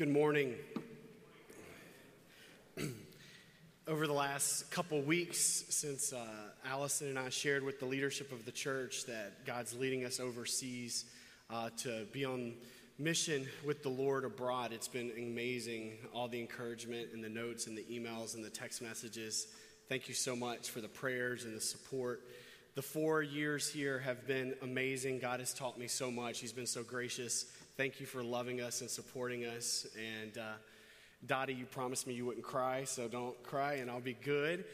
Good morning. Over the last couple weeks, since uh, Allison and I shared with the leadership of the church that God's leading us overseas uh, to be on mission with the Lord abroad, it's been amazing. All the encouragement and the notes and the emails and the text messages. Thank you so much for the prayers and the support. The four years here have been amazing. God has taught me so much. He's been so gracious. Thank you for loving us and supporting us. And uh, Dottie, you promised me you wouldn't cry, so don't cry and I'll be good.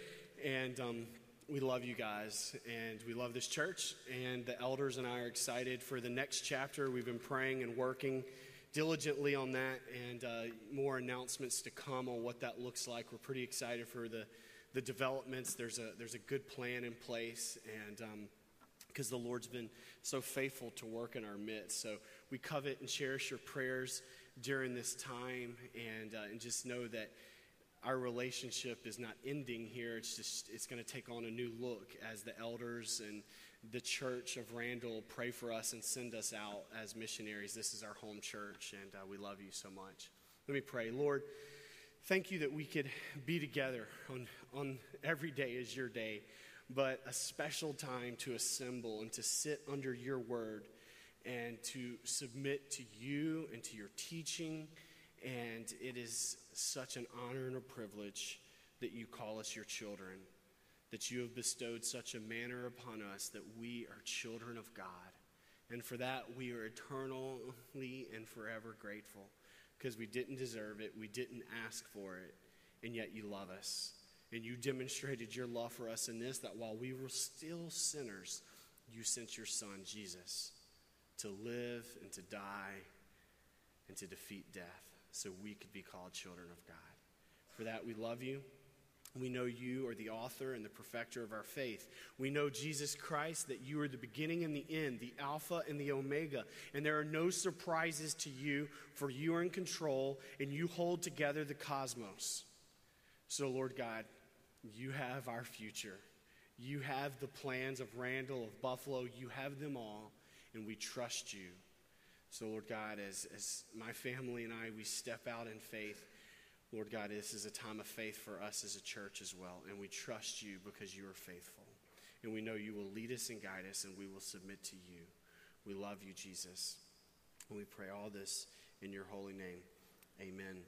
And um, we love you guys and we love this church. And the elders and I are excited for the next chapter. We've been praying and working diligently on that and uh, more announcements to come on what that looks like. We're pretty excited for the the developments. There's a, there's a good plan in place, and because um, the Lord's been so faithful to work in our midst. So we covet and cherish your prayers during this time, and, uh, and just know that our relationship is not ending here. It's just it's going to take on a new look as the elders and the church of Randall pray for us and send us out as missionaries. This is our home church, and uh, we love you so much. Let me pray, Lord. Thank you that we could be together on, on every day is your day, but a special time to assemble and to sit under your word and to submit to you and to your teaching. And it is such an honor and a privilege that you call us your children, that you have bestowed such a manner upon us that we are children of God. And for that, we are eternally and forever grateful because we didn't deserve it, we didn't ask for it, and yet you love us. And you demonstrated your love for us in this that while we were still sinners, you sent your son, Jesus, to live and to die and to defeat death so we could be called children of God. For that, we love you. We know you are the author and the perfecter of our faith. We know, Jesus Christ, that you are the beginning and the end, the Alpha and the Omega. And there are no surprises to you, for you are in control and you hold together the cosmos. So, Lord God, you have our future. You have the plans of Randall, of Buffalo. You have them all, and we trust you. So, Lord God, as, as my family and I, we step out in faith Lord God, this is a time of faith for us as a church as well, and we trust you because you are faithful. And we know you will lead us and guide us, and we will submit to you. We love you, Jesus. And we pray all this in your holy name. Amen.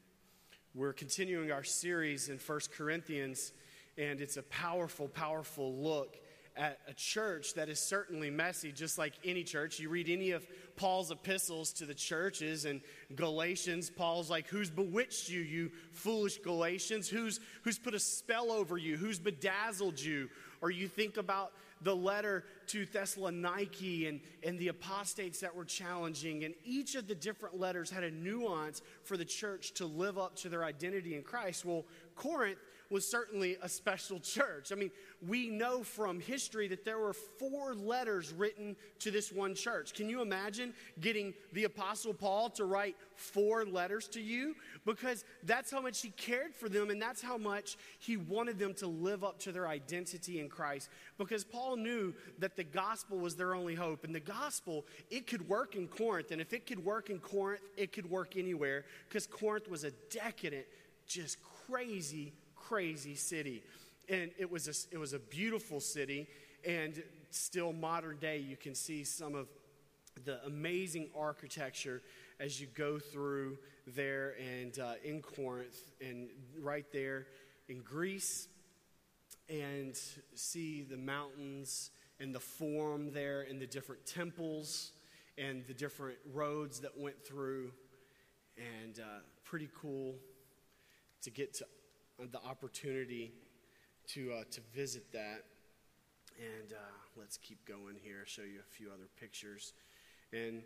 We're continuing our series in First Corinthians, and it's a powerful, powerful look at a church that is certainly messy, just like any church. You read any of Paul's epistles to the churches and Galatians, Paul's like, Who's bewitched you, you foolish Galatians? Who's, who's put a spell over you? Who's bedazzled you? Or you think about the letter to Thessaloniki and, and the apostates that were challenging. And each of the different letters had a nuance for the church to live up to their identity in Christ. Well, Corinth was certainly a special church. I mean, we know from history that there were four letters written to this one church. Can you imagine getting the Apostle Paul to write four letters to you? Because that's how much he cared for them and that's how much he wanted them to live up to their identity in Christ. Because Paul knew that the gospel was their only hope. And the gospel, it could work in Corinth. And if it could work in Corinth, it could work anywhere. Because Corinth was a decadent, just crazy crazy city. And it was a, it was a beautiful city, and still modern day, you can see some of the amazing architecture as you go through there and uh, in Corinth and right there in Greece and see the mountains and the forum there and the different temples and the different roads that went through. And uh, pretty cool to get to the opportunity to, uh, to visit that. And uh, let's keep going here, show you a few other pictures. And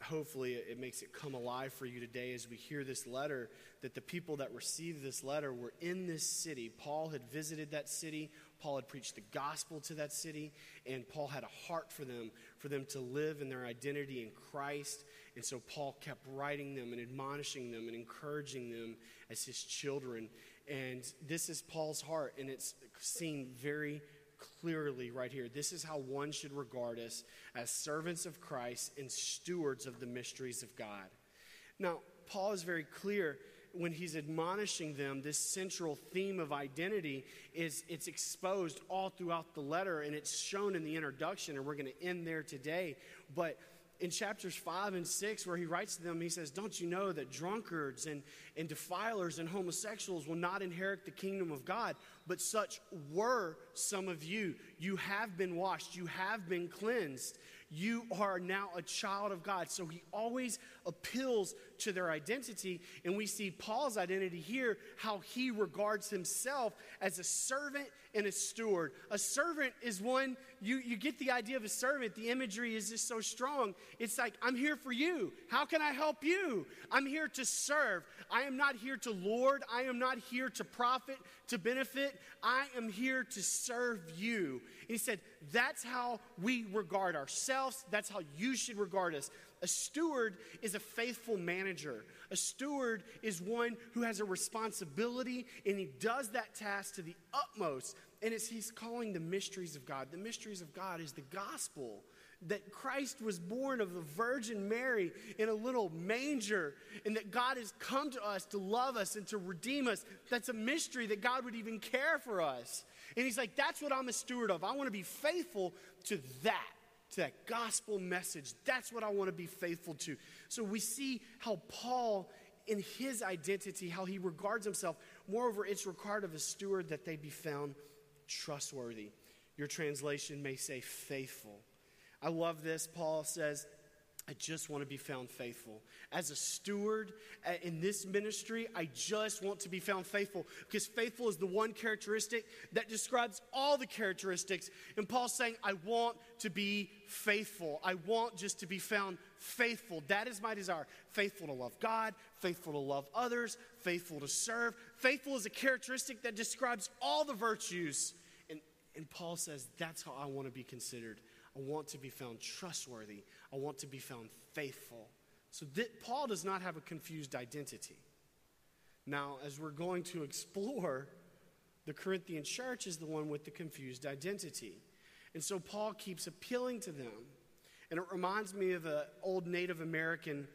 hopefully it makes it come alive for you today as we hear this letter that the people that received this letter were in this city. Paul had visited that city, Paul had preached the gospel to that city, and Paul had a heart for them, for them to live in their identity in Christ. And so Paul kept writing them and admonishing them and encouraging them as his children. And this is Paul's heart, and it's seen very clearly right here. This is how one should regard us as servants of Christ and stewards of the mysteries of God. Now, Paul is very clear when he's admonishing them, this central theme of identity is it's exposed all throughout the letter and it's shown in the introduction, and we're going to end there today. But in chapters 5 and 6, where he writes to them, he says, Don't you know that drunkards and, and defilers and homosexuals will not inherit the kingdom of God? But such were some of you. You have been washed, you have been cleansed. You are now a child of God. So he always appeals to their identity. And we see Paul's identity here, how he regards himself as a servant and a steward. A servant is one, you, you get the idea of a servant. The imagery is just so strong. It's like, I'm here for you. How can I help you? I'm here to serve. I am not here to lord. I am not here to profit, to benefit. I am here to serve you. And he said, That's how we regard ourselves. That's how you should regard us. A steward is a faithful manager. A steward is one who has a responsibility and he does that task to the utmost. And it's, he's calling the mysteries of God. The mysteries of God is the gospel that Christ was born of the Virgin Mary in a little manger, and that God has come to us to love us and to redeem us. That's a mystery that God would even care for us. And He's like, That's what I'm a steward of. I want to be faithful to that to that gospel message. That's what I want to be faithful to. So we see how Paul, in his identity, how he regards himself. Moreover, it's required of a steward that they be found trustworthy. Your translation may say faithful. I love this. Paul says, I just want to be found faithful. As a steward uh, in this ministry, I just want to be found faithful because faithful is the one characteristic that describes all the characteristics. And Paul's saying, I want to be faithful. I want just to be found faithful. That is my desire. Faithful to love God, faithful to love others, faithful to serve. Faithful is a characteristic that describes all the virtues. And, and Paul says, that's how I want to be considered. I want to be found trustworthy. I want to be found faithful. So that Paul does not have a confused identity. Now, as we're going to explore, the Corinthian church is the one with the confused identity. And so Paul keeps appealing to them. And it reminds me of an old Native American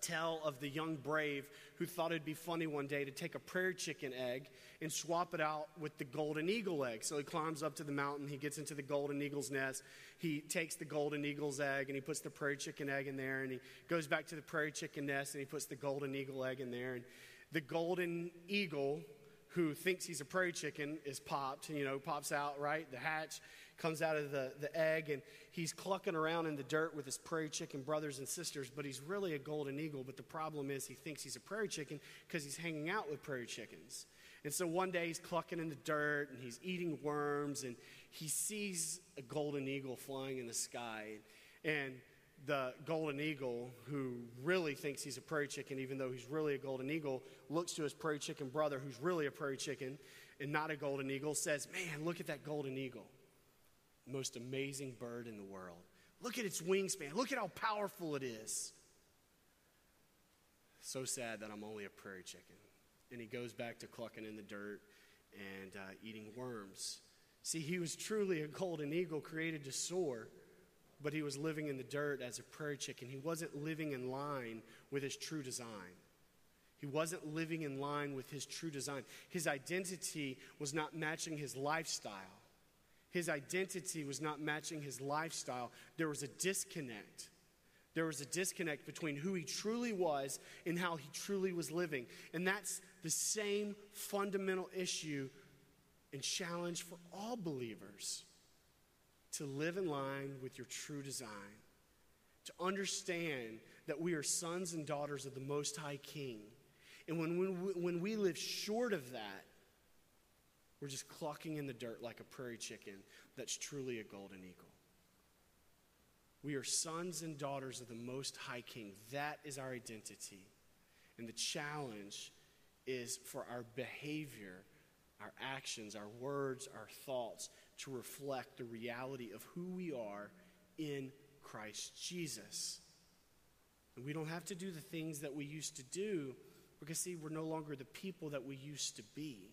tell of the young brave who thought it'd be funny one day to take a prairie chicken egg and swap it out with the golden eagle egg. So he climbs up to the mountain, he gets into the golden eagle's nest, he takes the golden eagle's egg and he puts the prairie chicken egg in there, and he goes back to the prairie chicken nest and he puts the golden eagle egg in there. And the golden eagle, who thinks he's a prairie chicken, is popped, you know, pops out, right? The hatch comes out of the, the egg, and he's clucking around in the dirt with his prairie chicken brothers and sisters, but he's really a golden eagle. But the problem is, he thinks he's a prairie chicken because he's hanging out with prairie chickens. And so one day he's clucking in the dirt and he's eating worms, and he sees a golden eagle flying in the sky. And the golden eagle, who really thinks he's a prairie chicken, even though he's really a golden eagle, looks to his prairie chicken brother, who's really a prairie chicken and not a golden eagle, says, Man, look at that golden eagle most amazing bird in the world. Look at its wingspan. Look at how powerful it is. So sad that I'm only a prairie chicken. And he goes back to clucking in the dirt and uh, eating worms. See, he was truly a golden eagle created to soar, but he was living in the dirt as a prairie chicken. He wasn't living in line with his true design. He wasn't living in line with his true design. His identity was not matching his lifestyle. His identity was not matching his lifestyle. There was a disconnect. There was a disconnect between who he truly was and how he truly was living. And that's the same fundamental issue and challenge for all believers to live in line with your true design, to understand that we are sons and daughters of the Most High King. And when, when, when we live short of that, we're just clucking in the dirt like a prairie chicken that's truly a golden eagle. We are sons and daughters of the Most High King. That is our identity. And the challenge is for our behavior, our actions, our words, our thoughts to reflect the reality of who we are in Christ Jesus. And we don't have to do the things that we used to do because, see, we're no longer the people that we used to be.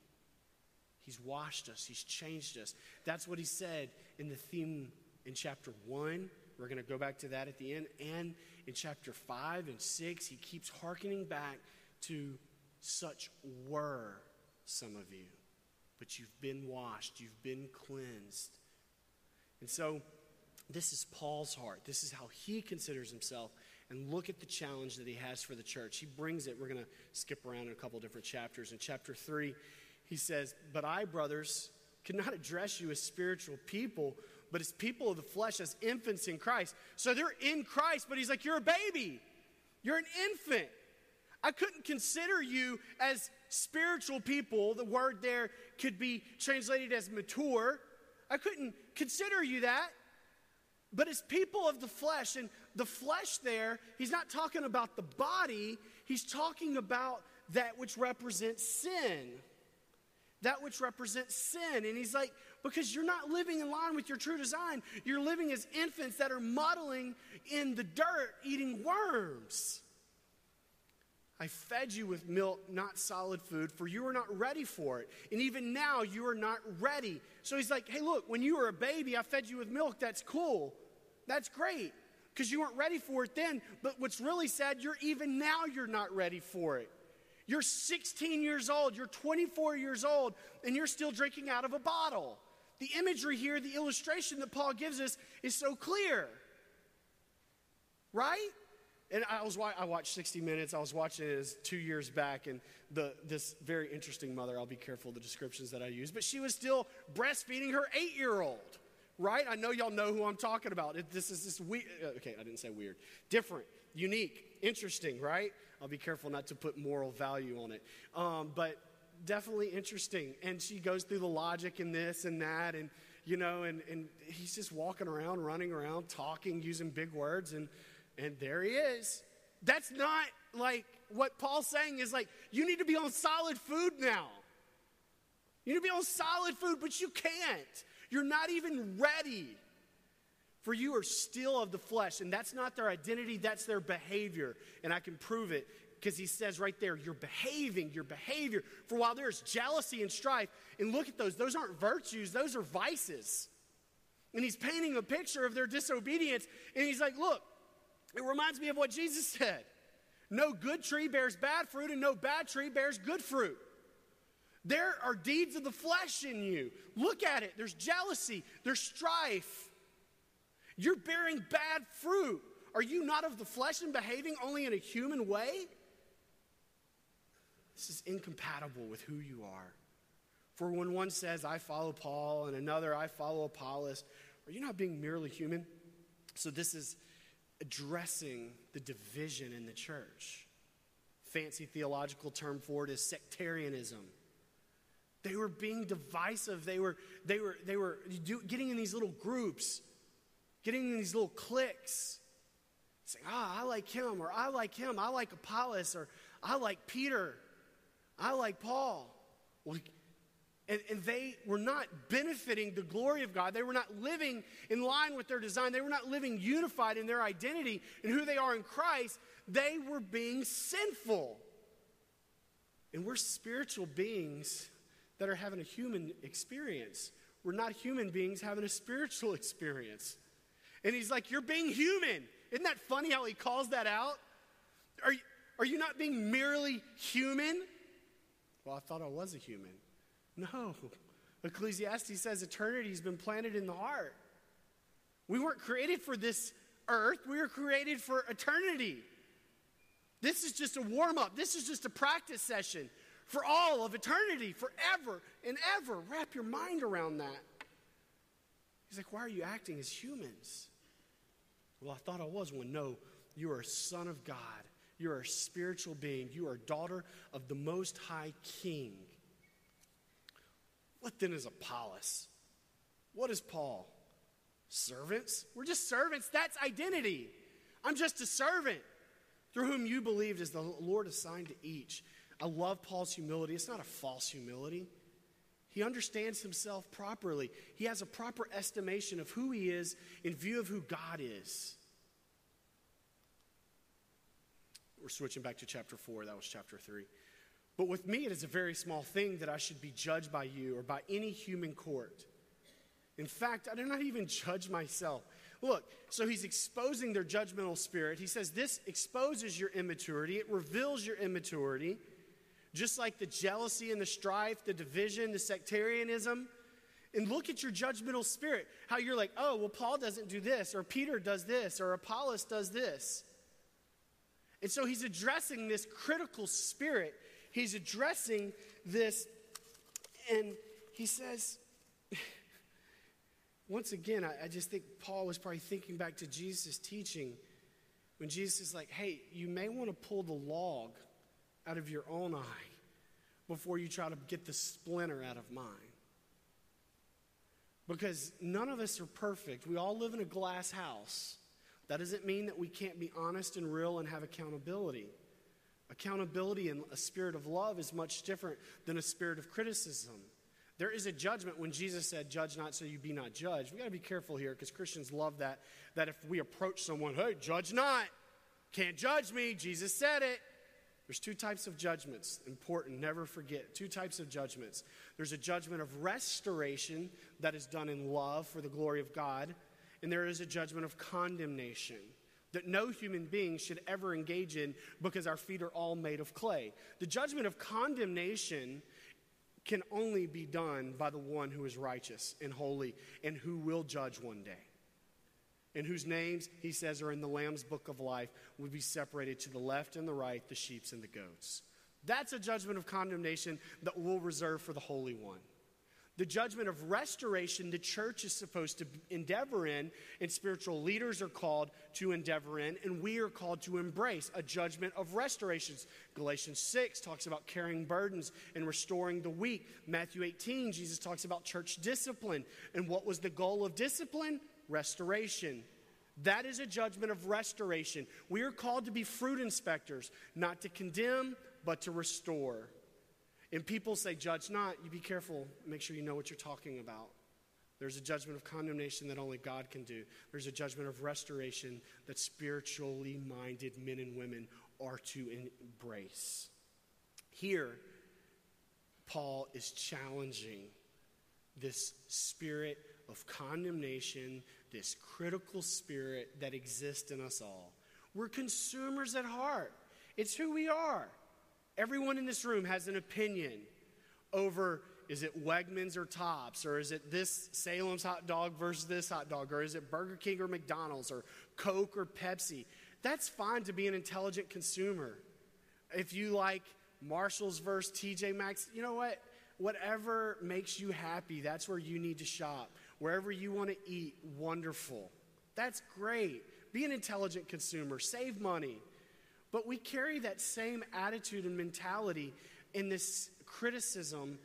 He's washed us, He's changed us. That's what He said in the theme in chapter 1 We're going to go back to that at the end. And in chapter 5 and 6, he keeps hearkening back to such were some of you, but you've been washed, you've been cleansed. And so, this is Paul's heart. This is how he considers himself. And look at the challenge that he has for the church. He brings it. We're going to skip around in a couple different chapters. In chapter 3, he says, But I, brothers, cannot address you as spiritual people, but as people of the flesh, as infants in Christ. So they're in Christ, but he's like, You're a baby, you're an infant. I couldn't consider you as spiritual people. The word there could be translated as mature. I couldn't consider you that. But as people of the flesh, and the flesh there, he's not talking about the body, he's talking about that which represents sin. That which represents sin. And he's like, because you're not living in line with your true design. You're living as infants that are muddling in the dirt, eating worms. I fed you with milk, not solid food, for you were not ready for it. And even now, you are not ready. So he's like, hey, look, when you were a baby, I fed you with milk. That's cool. That's great because you weren't ready for it then. But what's really sad, you're even now, you're not ready for it. You're 16 years old, you're 24 years old, and you're still drinking out of a bottle. The imagery here, the illustration that Paul gives us is so clear. Right? And I was I watched 60 Minutes. I was watching it two years back, and the this very interesting mother. I'll be careful the descriptions that I use, but she was still breastfeeding her eight-year-old. Right? I know y'all know who I'm talking about. It, this is this weird. Uh, okay, I didn't say weird. Different, unique, interesting. Right? I'll be careful not to put moral value on it, um, but definitely interesting. And she goes through the logic in this and that, and you know, and and he's just walking around, running around, talking, using big words, and and there he is. That's not like what Paul's saying is like, you need to be on solid food now. You need to be on solid food, but you can't. You're not even ready. For you are still of the flesh, and that's not their identity, that's their behavior. And I can prove it because he says right there, you're behaving, your behavior. For while there's jealousy and strife, and look at those, those aren't virtues, those are vices. And he's painting a picture of their disobedience, and he's like, look, it reminds me of what Jesus said No good tree bears bad fruit, and no bad tree bears good fruit. There are deeds of the flesh in you. Look at it. There's jealousy, there's strife. You're bearing bad fruit. Are you not of the flesh and behaving only in a human way? This is incompatible with who you are. For when one says, I follow Paul, and another, I follow Apollos, are you not being merely human? So, this is addressing the division in the church. Fancy theological term for it is sectarianism. They were being divisive. They were, they were, they were getting in these little groups, getting in these little cliques. Saying, ah, I like him, or I like him, I like Apollos, or I like Peter, I like Paul. Well, and, and, they were not benefiting the glory of God. They were not living in line with their design. They were not living unified in their identity and who they are in Christ. They were being sinful. And we're spiritual beings that are having a human experience. We're not human beings having a spiritual experience. And he's like, You're being human. Isn't that funny how he calls that out? Are you, are you not being merely human? Well, I thought I was a human. No. Ecclesiastes says eternity has been planted in the heart. We weren't created for this earth, we were created for eternity. This is just a warm up, this is just a practice session for all of eternity, forever and ever. Wrap your mind around that. He's like, Why are you acting as humans? Well, I thought I was one. No, you are a son of God. You are a spiritual being. You are a daughter of the Most High King. What then is Apollos? What is Paul? Servants? We're just servants. That's identity. I'm just a servant through whom you believed as the Lord assigned to each. I love Paul's humility. It's not a false humility. He understands himself properly. He has a proper estimation of who he is in view of who God is. We're switching back to chapter 4. That was chapter 3. But with me, it is a very small thing that I should be judged by you or by any human court. In fact, I do not even judge myself. Look, so he's exposing their judgmental spirit. He says this exposes your immaturity, it reveals your immaturity. Just like the jealousy and the strife, the division, the sectarianism. And look at your judgmental spirit. How you're like, oh, well, Paul doesn't do this, or Peter does this, or Apollos does this. And so he's addressing this critical spirit. He's addressing this, and he says, once again, I, I, just think Paul was probably thinking back to Jesus' teaching when Jesus is like, hey, you may want to pull the log out of your own eye before you try to get the splinter out of mine. Because none of us are perfect. We all live in a glass house. That doesn't mean that we can't be honest and real and have accountability. Accountability and a spirit of love is much different than a spirit of criticism. There is a judgment when Jesus said, Judge not so you be not judged. We got to be careful here because Christians love that. That if we approach someone, hey, judge not, can't judge me, Jesus said it. There's two types of judgments, important, never forget. Two types of judgments. There's a judgment of restoration that is done in love for the glory of God, and there is a judgment of condemnation that no human being should ever engage in because our feet are all made of clay. The judgment of condemnation can only be done by the one who is righteous and holy and who will judge one day. And whose names, he says, are in the Lamb's book of life, will be separated to the left and the right, the sheeps and the goats. That's a judgment of condemnation that we'll reserve for the Holy One. The judgment of restoration the church is supposed to endeavor in, and spiritual leaders are called to endeavor in, and we are called to embrace a judgment of restorations. Galatians 6 talks about carrying burdens and restoring the weak. Matthew 18, Jesus talks about church discipline. And what was the goal of discipline? Restoration. That is a judgment of restoration. We are called to be fruit inspectors, not to condemn, but to restore. And people say, Judge not, you be careful, make sure you know what you're talking about. There's a judgment of condemnation that only God can do. There's a judgment of restoration that spiritually minded men and women are to embrace. Here, Paul is challenging this spirit of condemnation, this critical spirit that exists in us all. We're consumers at heart, it's who we are. Everyone in this room has an opinion over is it Wegmans or Tops, or is it this Sahlen's hot dog versus this hot dog, or is it Burger King or McDonald's, or Coke or Pepsi? That's fine to be an intelligent consumer. If you like Marshalls versus TJ Maxx, you know what? Whatever makes you happy, that's where you need to shop. Wherever you want to eat, wonderful. That's great. Be an intelligent consumer, save money. But we carry that same attitude and mentality in this criticism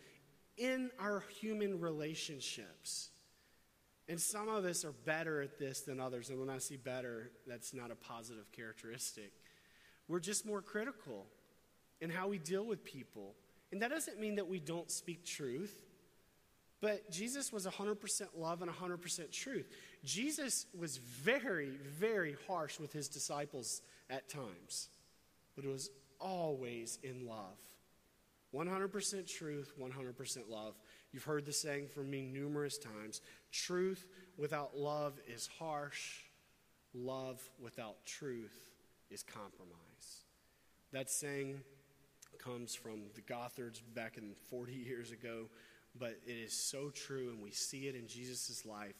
in our human relationships. And some of us are better at this than others. And when I see better, that's not a positive characteristic. We're just more critical in how we deal with people. And that doesn't mean that we don't speak truth. But Jesus was 100% love and 100% truth. Jesus was very, very harsh with his disciples at times but it was always in love. 100% truth, 100% love. You've heard the saying from me numerous times truth without love is harsh, love without truth is compromise. That saying comes from the Gothards back in 40 years ago, but it is so true, and we see it in Jesus' life,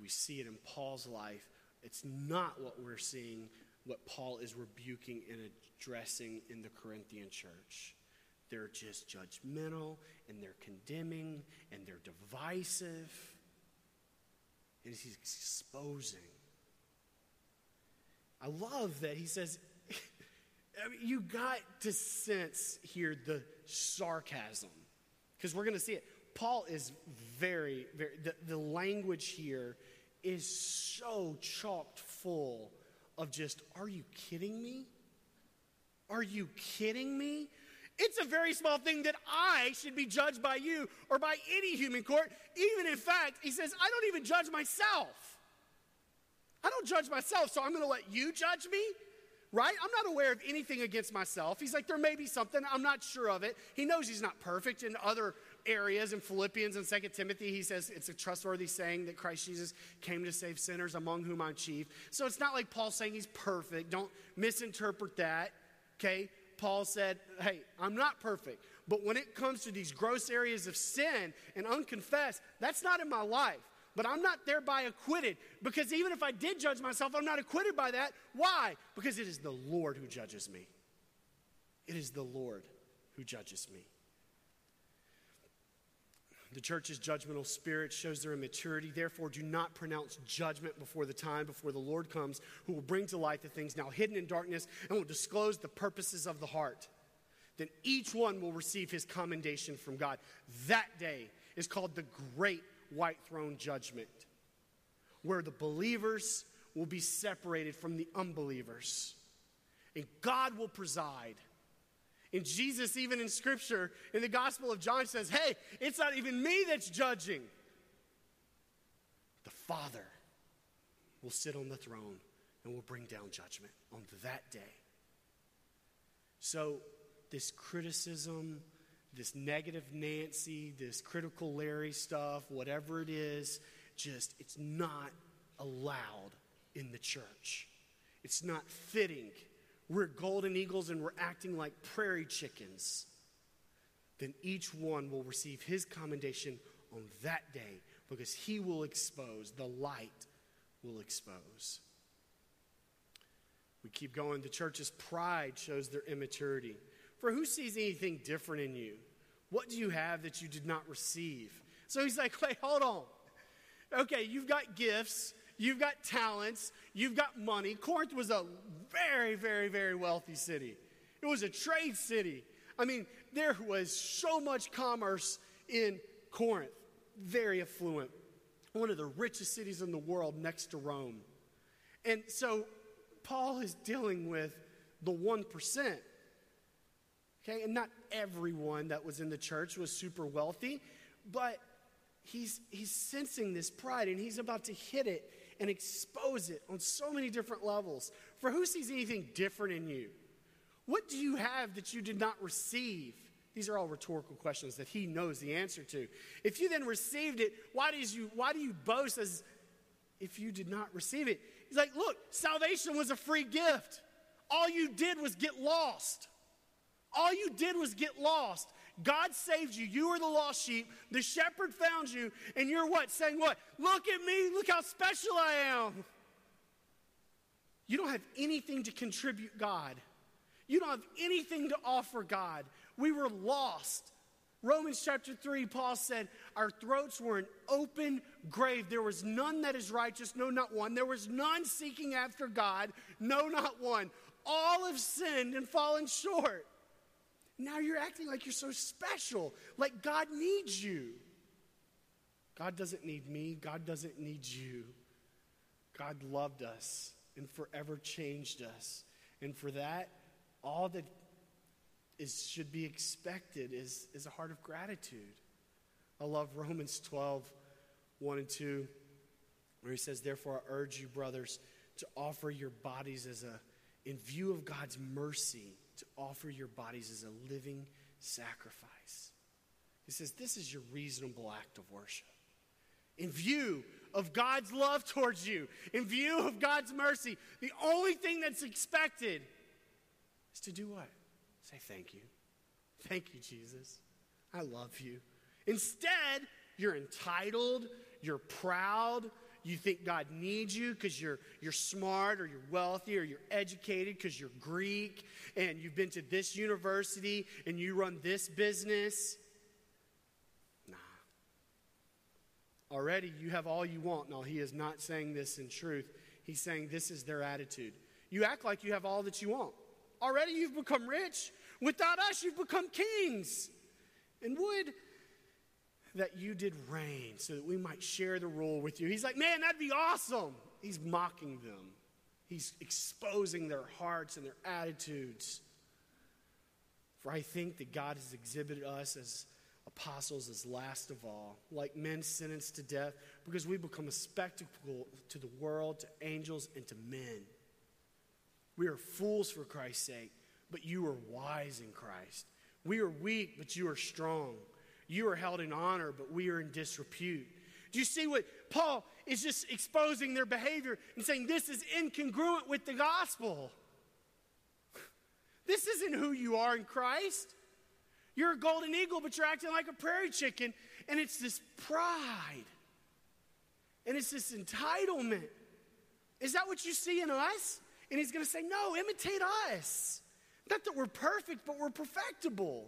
we see it in Paul's life. It's not what we're seeing what Paul is rebuking and addressing in the Corinthian church. They're just judgmental and they're condemning and they're divisive. And he's exposing. I love that he says, I mean, you got to sense here the sarcasm because we're going to see it. Paul is very, very, the, the language here is so chocked full of just, are you kidding me? Are you kidding me? It's a very small thing that I should be judged by you or by any human court. Even in fact, he says, I don't even judge myself. I don't judge myself, so I'm going to let you judge me? right? I'm not aware of anything against myself. He's like, there may be something, I'm not sure of it. He knows he's not perfect in other areas. In Philippians and Second Timothy, he says it's a trustworthy saying that Christ Jesus came to save sinners, among whom I'm chief. So it's not like Paul saying he's perfect. Don't misinterpret that, okay? Paul said, hey, I'm not perfect. But when it comes to these gross areas of sin and unconfessed, that's not in my life. But I'm not thereby acquitted because even if I did judge myself, I'm not acquitted by that. Why? Because it is the Lord who judges me. It is the Lord who judges me. The church's judgmental spirit shows their immaturity. Therefore, do not pronounce judgment before the time, before the Lord comes, who will bring to light the things now hidden in darkness and will disclose the purposes of the heart. Then each one will receive his commendation from God. That day is called the great white throne judgment, where the believers will be separated from the unbelievers. And God will preside. And Jesus, even in Scripture, in the Gospel of John, says, Hey, it's not even me that's judging. The Father will sit on the throne and will bring down judgment on that day. So, this criticism, this negative Nancy, this critical Larry stuff, whatever it is, just, it's not allowed in the church. It's not fitting. We're golden eagles and we're acting like prairie chickens. Then each one will receive his commendation on that day because he will expose, the light will expose. We keep going. The church's pride shows their immaturity. For who sees anything different in you? What do you have that you did not receive? So he's like, wait, hold on. Okay, you've got gifts, you've got talents, you've got money. Corinth was a very, very, very wealthy city, it was a trade city. I mean, there was so much commerce in Corinth, very affluent, one of the richest cities in the world next to Rome. And so Paul is dealing with the 1%. Okay, and not everyone that was in the church was super wealthy, but he's, he's sensing this pride and he's about to hit it and expose it on so many different levels. For who sees anything different in you? What do you have that you did not receive? These are all rhetorical questions that he knows the answer to. If you then received it, why, does you, why do you boast as if you did not receive it? He's like, look, salvation was a free gift. All you did was get lost. All you did was get lost. God saved you. You were the lost sheep. The shepherd found you, and you're what? Saying what? Look at me. Look how special I am. You don't have anything to contribute God. You don't have anything to offer God. We were lost. Romans chapter 3, Paul said, Our throats were an open grave. There was none that is righteous, no, not one. There was none seeking after God, no, not one. All have sinned and fallen short. Now you're acting like you're so special, like God needs you. God doesn't need me, God doesn't need you. God loved us and forever changed us. And for that, all that is, should be expected is, is a heart of gratitude. I love Romans 12, 1 and 2, where he says, Therefore, I urge you, brothers, to offer your bodies as a, in view of God's mercy to offer your bodies as a living sacrifice. He says, This is your reasonable act of worship. In view of God's love towards you, in view of God's mercy, the only thing that's expected is to do what? Say thank you. Thank you, Jesus. I love you. Instead, you're entitled, you're proud, you think God needs you because you're, you're smart or you're wealthy or you're educated because you're Greek and you've been to this university and you run this business. Nah. Already you have all you want. No, he is not saying this in truth. He's saying this is their attitude. You act like you have all that you want. Already you've become rich. Without us, you've become kings. And would that you did reign so that we might share the rule with you. He's like, man, that'd be awesome. He's mocking them, he's exposing their hearts and their attitudes. For I think that God has exhibited us as apostles as last of all, like men sentenced to death, because we become a spectacle to the world, to angels, and to men. We are fools for Christ's sake, but you are wise in Christ. We are weak, but you are strong. You are held in honor, but we are in disrepute. Do you see what Paul is just exposing their behavior and saying this is incongruent with the gospel? This isn't who you are in Christ. You're a golden eagle, but you're acting like a prairie chicken. And it's this pride. And it's this entitlement. Is that what you see in us? And he's going to say, No, imitate us. Not that we're perfect, but we're perfectible.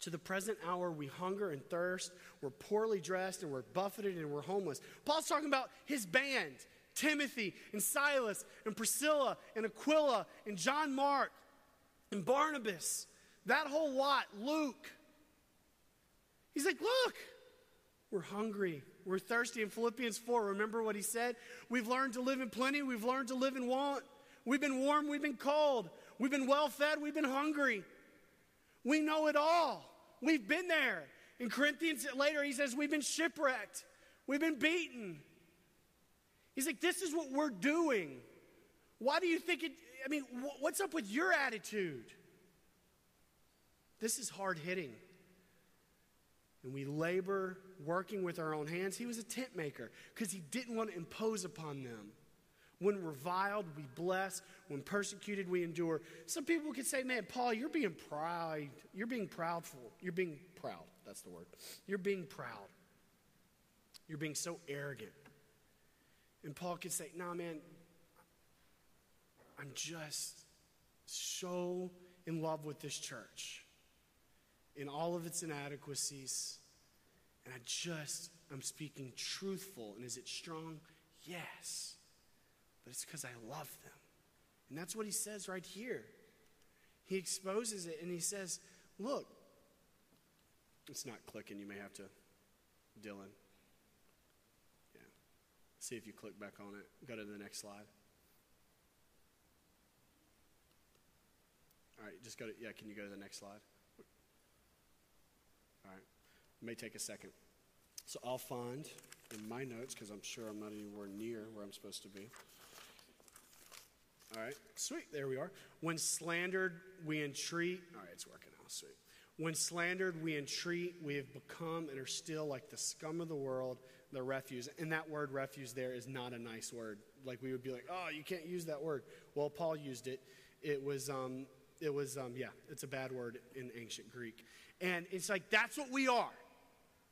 To the present hour, we hunger and thirst. We're poorly dressed and we're buffeted and we're homeless. Paul's talking about his band Timothy and Silas and Priscilla and Aquila and John Mark and Barnabas. That whole lot, Luke. He's like, Look, we're hungry. We're thirsty. In Philippians 4, remember what he said? We've learned to live in plenty. We've learned to live in want. We've been warm. We've been cold. We've been well fed. We've been hungry. We know it all. We've been there. In Corinthians later, he says, We've been shipwrecked. We've been beaten. He's like, This is what we're doing. Why do you think it? I mean, what's up with your attitude? This is hard hitting. And we labor working with our own hands. He was a tent maker because he didn't want to impose upon them. When reviled, we bless. When persecuted, we endure. Some people could say, man, Paul, you're being proud. You're being proudful. You're being proud. That's the word. You're being proud. You're being so arrogant. And Paul could say, nah, man, I'm just so in love with this church in all of its inadequacies. And I just, I'm speaking truthful. And is it strong? Yes but it's because I love them. And that's what he says right here. He exposes it and he says, Look, it's not clicking. You may have to, Dylan. Yeah. See if you click back on it. Go to the next slide. All right, just go to, yeah, can you go to the next slide? All right, may take a second. So I'll find in my notes, because I'm sure I'm not anywhere near where I'm supposed to be. All right, sweet. There we are. When slandered, we entreat. All right, it's working out. Sweet. When slandered, we entreat. We have become and are still like the scum of the world, the refuse. And that word refuse there is not a nice word. Like we would be like, oh, you can't use that word. Well, Paul used it. It was, um, it was, um, yeah, it's a bad word in ancient Greek. And it's like that's what we are.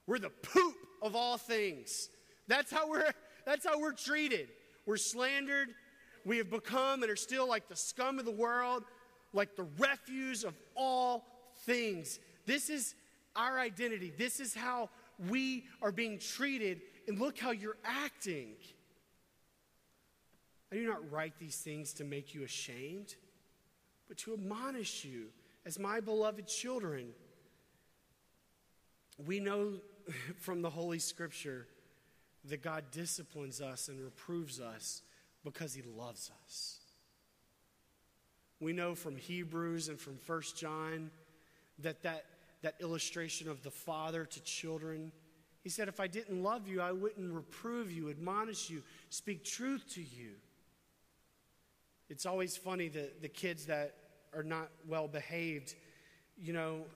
We're the poop of all things. That's how we're. That's how we're treated. We're slandered we have become and are still like the scum of the world, like the refuse of all things. This is our identity. This is how we are being treated. And look how you're acting. I do not write these things to make you ashamed, but to admonish you as my beloved children. We know from the Holy Scripture that God disciplines us and reproves us because he loves us. We know from Hebrews and from First John that, that that illustration of the father to children, he said, If I didn't love you, I wouldn't reprove you, admonish you, speak truth to you. It's always funny that the kids that are not well behaved, you know,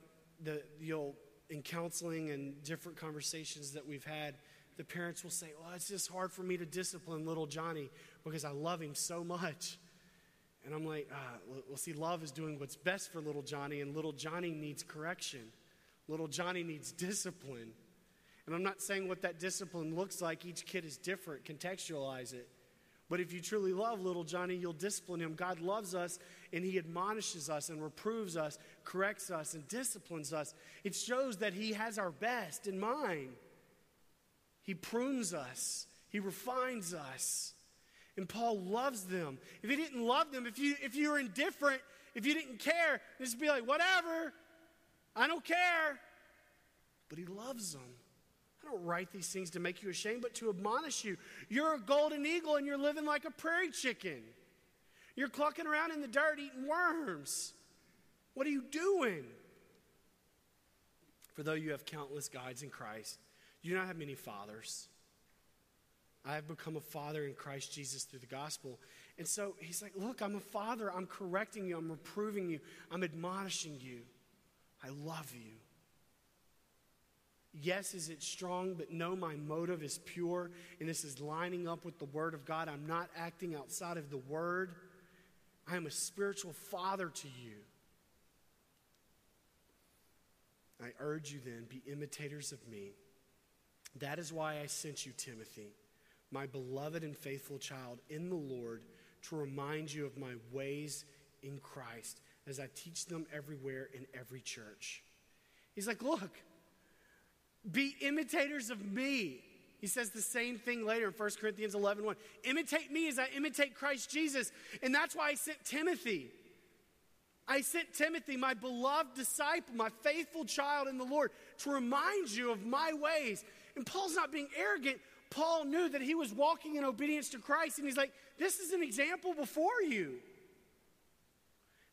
the, you'll, in counseling and different conversations that we've had, the parents will say, Well, it's just hard for me to discipline little Johnny because I love him so much. And I'm like, ah, well, see, love is doing what's best for little Johnny, and little Johnny needs correction. Little Johnny needs discipline. And I'm not saying what that discipline looks like. Each kid is different. Contextualize it. But if you truly love little Johnny, you'll discipline him. God loves us, and He admonishes us and reproves us, corrects us, and disciplines us. It shows that He has our best in mind. He prunes us, He refines us. And Paul loves them. If he didn't love them, if you if you were indifferent, if you didn't care, just be like, whatever, I don't care. But he loves them. I don't write these things to make you ashamed, but to admonish you. You're a golden eagle and you're living like a prairie chicken. You're clucking around in the dirt eating worms. What are you doing? For though you have countless guides in Christ, you do not have many fathers. I have become a father in Christ Jesus through the gospel. And so he's like, Look, I'm a father. I'm correcting you. I'm reproving you. I'm admonishing you. I love you. Yes, is it strong, but no, my motive is pure, and this is lining up with the Word of God. I'm not acting outside of the Word. I am a spiritual father to you. I urge you then, be imitators of me. That is why I sent you, Timothy, my beloved and faithful child in the Lord, to remind you of my ways in Christ as I teach them everywhere in every church. He's like, look, be imitators of me. He says the same thing later in 1 Corinthians 11 1. Imitate me as I imitate Christ Jesus. And that's why I sent Timothy. I sent Timothy, my beloved disciple, my faithful child in the Lord, to remind you of my ways. And Paul's not being arrogant. Paul knew that he was walking in obedience to Christ. And he's like, This is an example before you.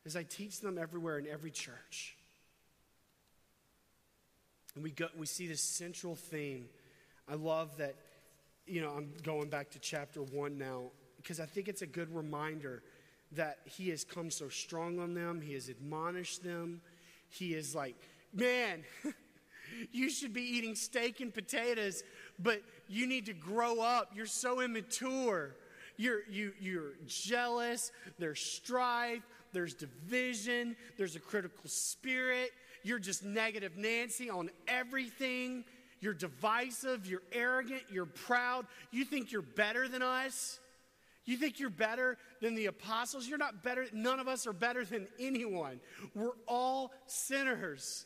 As I teach them everywhere in every church. And we, go, we see this central theme. I love that, you know, I'm going back to chapter one now because I think it's a good reminder that he has come so strong on them. He has admonished them. He is like, man, you should be eating steak and potatoes, but you need to grow up. You're so immature. You're, you, you're jealous. There's strife. There's division. There's a critical spirit. You're just negative Nancy on everything. You're divisive. You're arrogant. You're proud. You think you're better than us. You think you're better than the apostles? You're not better. None of us are better than anyone. We're all sinners.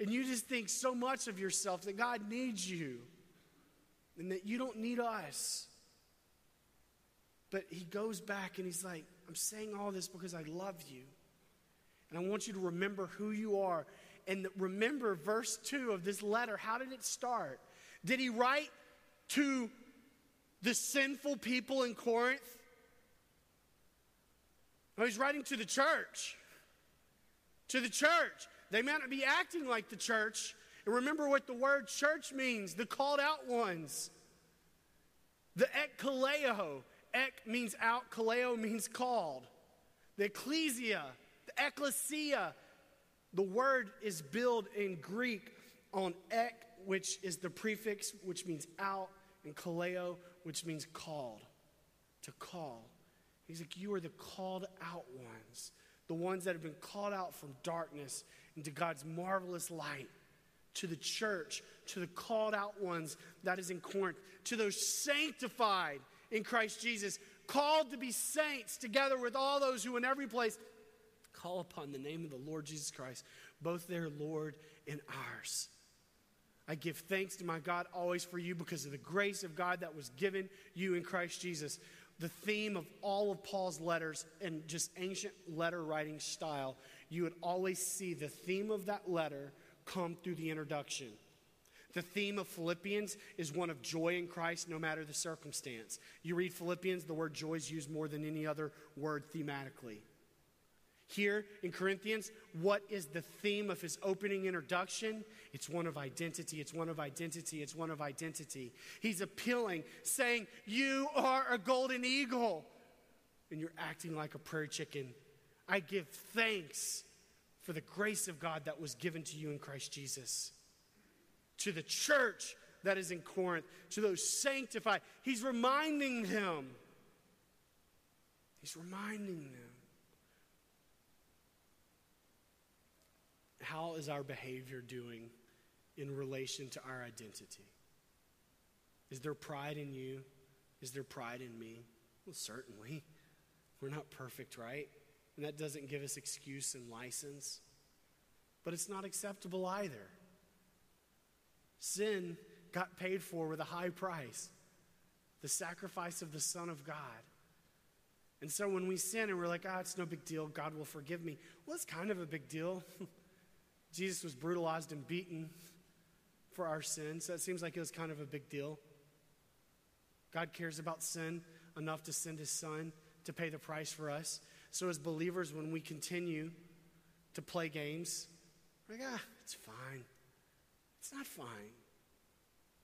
And you just think so much of yourself that God needs you and that you don't need us. But he goes back and he's like, I'm saying all this because I love you. And I want you to remember who you are. And remember verse 2 of this letter. How did it start? Did he write to the sinful people in Corinth? No, he's writing to the church. To the church. They may not be acting like the church. And remember what the word church means the called out ones. The ekkaleo. Ek means out, kaleo means called. The ecclesia the ecclesia. The word is built in Greek on ek, which is the prefix, which means out, and kaleo, which means called. To call. He's like, You are the called out ones, the ones that have been called out from darkness into God's marvelous light. To the church, to the called out ones that is in Corinth, to those sanctified in Christ Jesus, called to be saints together with all those who in every place call upon the name of the Lord Jesus Christ, both their Lord and ours. I give thanks to my God always for you because of the grace of God that was given you in Christ Jesus. The theme of all of Paul's letters and just ancient letter writing style, you would always see the theme of that letter come through the introduction. The theme of Philippians is one of joy in Christ no matter the circumstance. You read Philippians, the word joy is used more than any other word thematically. Here in Corinthians, what is the theme of his opening introduction? It's one of identity. It's one of identity. It's one of identity. He's appealing, saying, You are a golden eagle, and you're acting like a prairie chicken. I give thanks for the grace of God that was given to you in Christ Jesus. To the church that is in Corinth, to those sanctified, he's reminding them. He's reminding them. how is our behavior doing in relation to our identity? Is there pride in you? Is there pride in me? Well, certainly. We're not perfect, right? And that doesn't give us excuse and license. But it's not acceptable either. Sin got paid for with a high price the sacrifice of the Son of God. And so when we sin and we're like, ah, oh, it's no big deal, God will forgive me. Well, it's kind of a big deal. Jesus was brutalized and beaten for our sins, so it seems like it was kind of a big deal. God cares about sin enough to send his son to pay the price for us. So, as believers, when we continue to play games, like, ah, it's fine. It's not fine.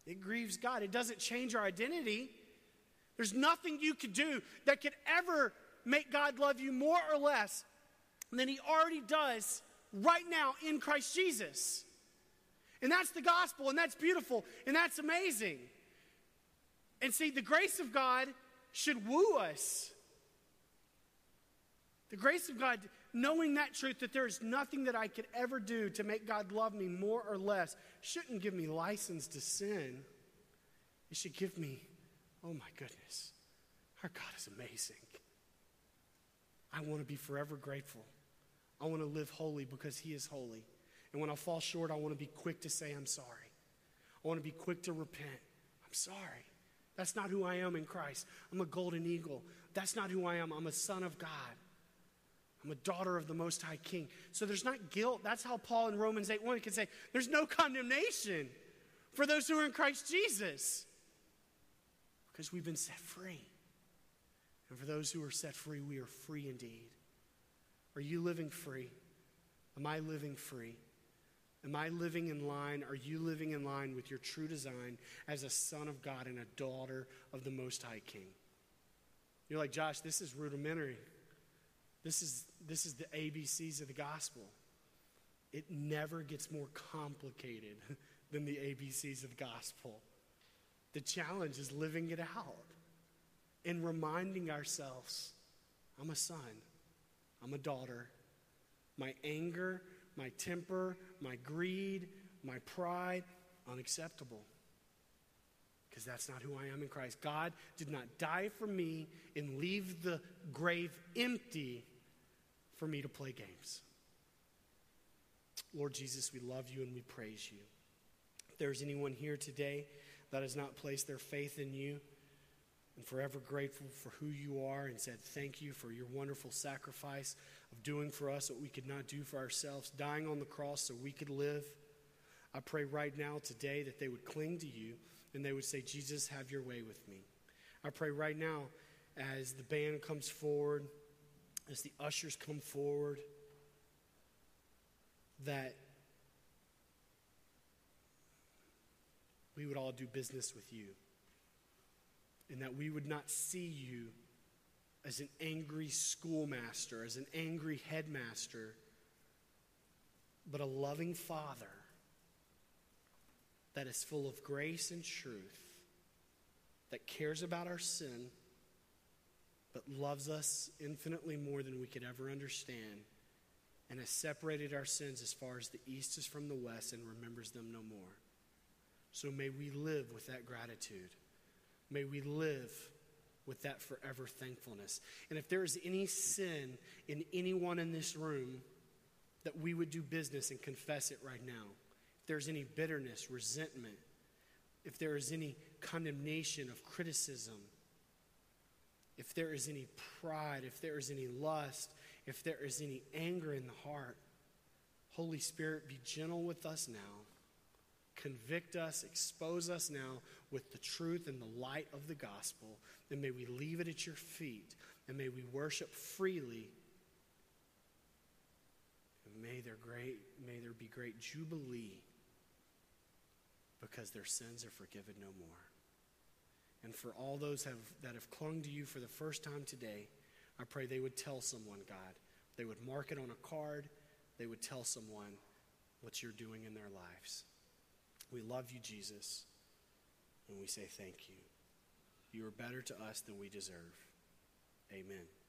It grieves God. It doesn't change our identity, There's nothing you could do that could ever make God love you more or less than He already does right now in Christ Jesus. And that's the gospel, and that's beautiful, and that's amazing. And see, the grace of God should woo us. The grace of God, knowing that truth that there is nothing that I could ever do to make God love me more or less, shouldn't give me license to sin. It should give me, oh my goodness, our God is amazing. I want to be forever grateful. I want to live holy because He is holy. And when I fall short, I want to be quick to say, I'm sorry. I want to be quick to repent. I'm sorry. That's not who I am in Christ. I'm a golden eagle. That's not who I am. I'm a son of God. I'm a daughter of the Most High King. So there's not guilt. That's how Paul in Romans 8 1 can say, there's no condemnation for those who are in Christ Jesus because we've been set free. And for those who are set free, we are free indeed. Are you living free? Am I living free? Am I living in line? Are you living in line with your true design as a son of God and a daughter of the Most High King? You're like, Josh, this is rudimentary. This is, this is the ABCs of the gospel. It never gets more complicated than the ABCs of the gospel. The challenge is living it out and reminding ourselves I'm a son, I'm a daughter. My anger, my temper, my greed, my pride, unacceptable. Because that's not who I am in Christ. God did not die for me and leave the grave empty for me to play games. Lord Jesus, we love you and we praise you. If there's anyone here today that has not placed their faith in you, and forever grateful for who you are and said thank you for your wonderful sacrifice of doing for us what we could not do for ourselves, dying on the cross so we could live. I pray right now today that they would cling to you and they would say, Jesus, have your way with me. I pray right now as the band comes forward, as the ushers come forward, that we would all do business with you. And that we would not see you as an angry schoolmaster, as an angry headmaster, but a loving father that is full of grace and truth, that cares about our sin, but loves us infinitely more than we could ever understand, and has separated our sins as far as the east is from the west and remembers them no more. So may we live with that gratitude. May we live with that forever thankfulness. And if there is any sin in anyone in this room, that we would do business and confess it right now. If there's any bitterness, resentment, if there is any condemnation of criticism, if there is any pride, if there is any lust, if there is any anger in the heart, Holy Spirit, be gentle with us now. Convict us, expose us now with the truth and the light of the gospel. And may we leave it at your feet. And may we worship freely. And may there, great, may there be great jubilee because their sins are forgiven no more. And for all those have, that have clung to you for the first time today, I pray they would tell someone, God. They would mark it on a card. They would tell someone what you're doing in their lives. We love you, Jesus, and we say thank you. You are better to us than we deserve. Amen.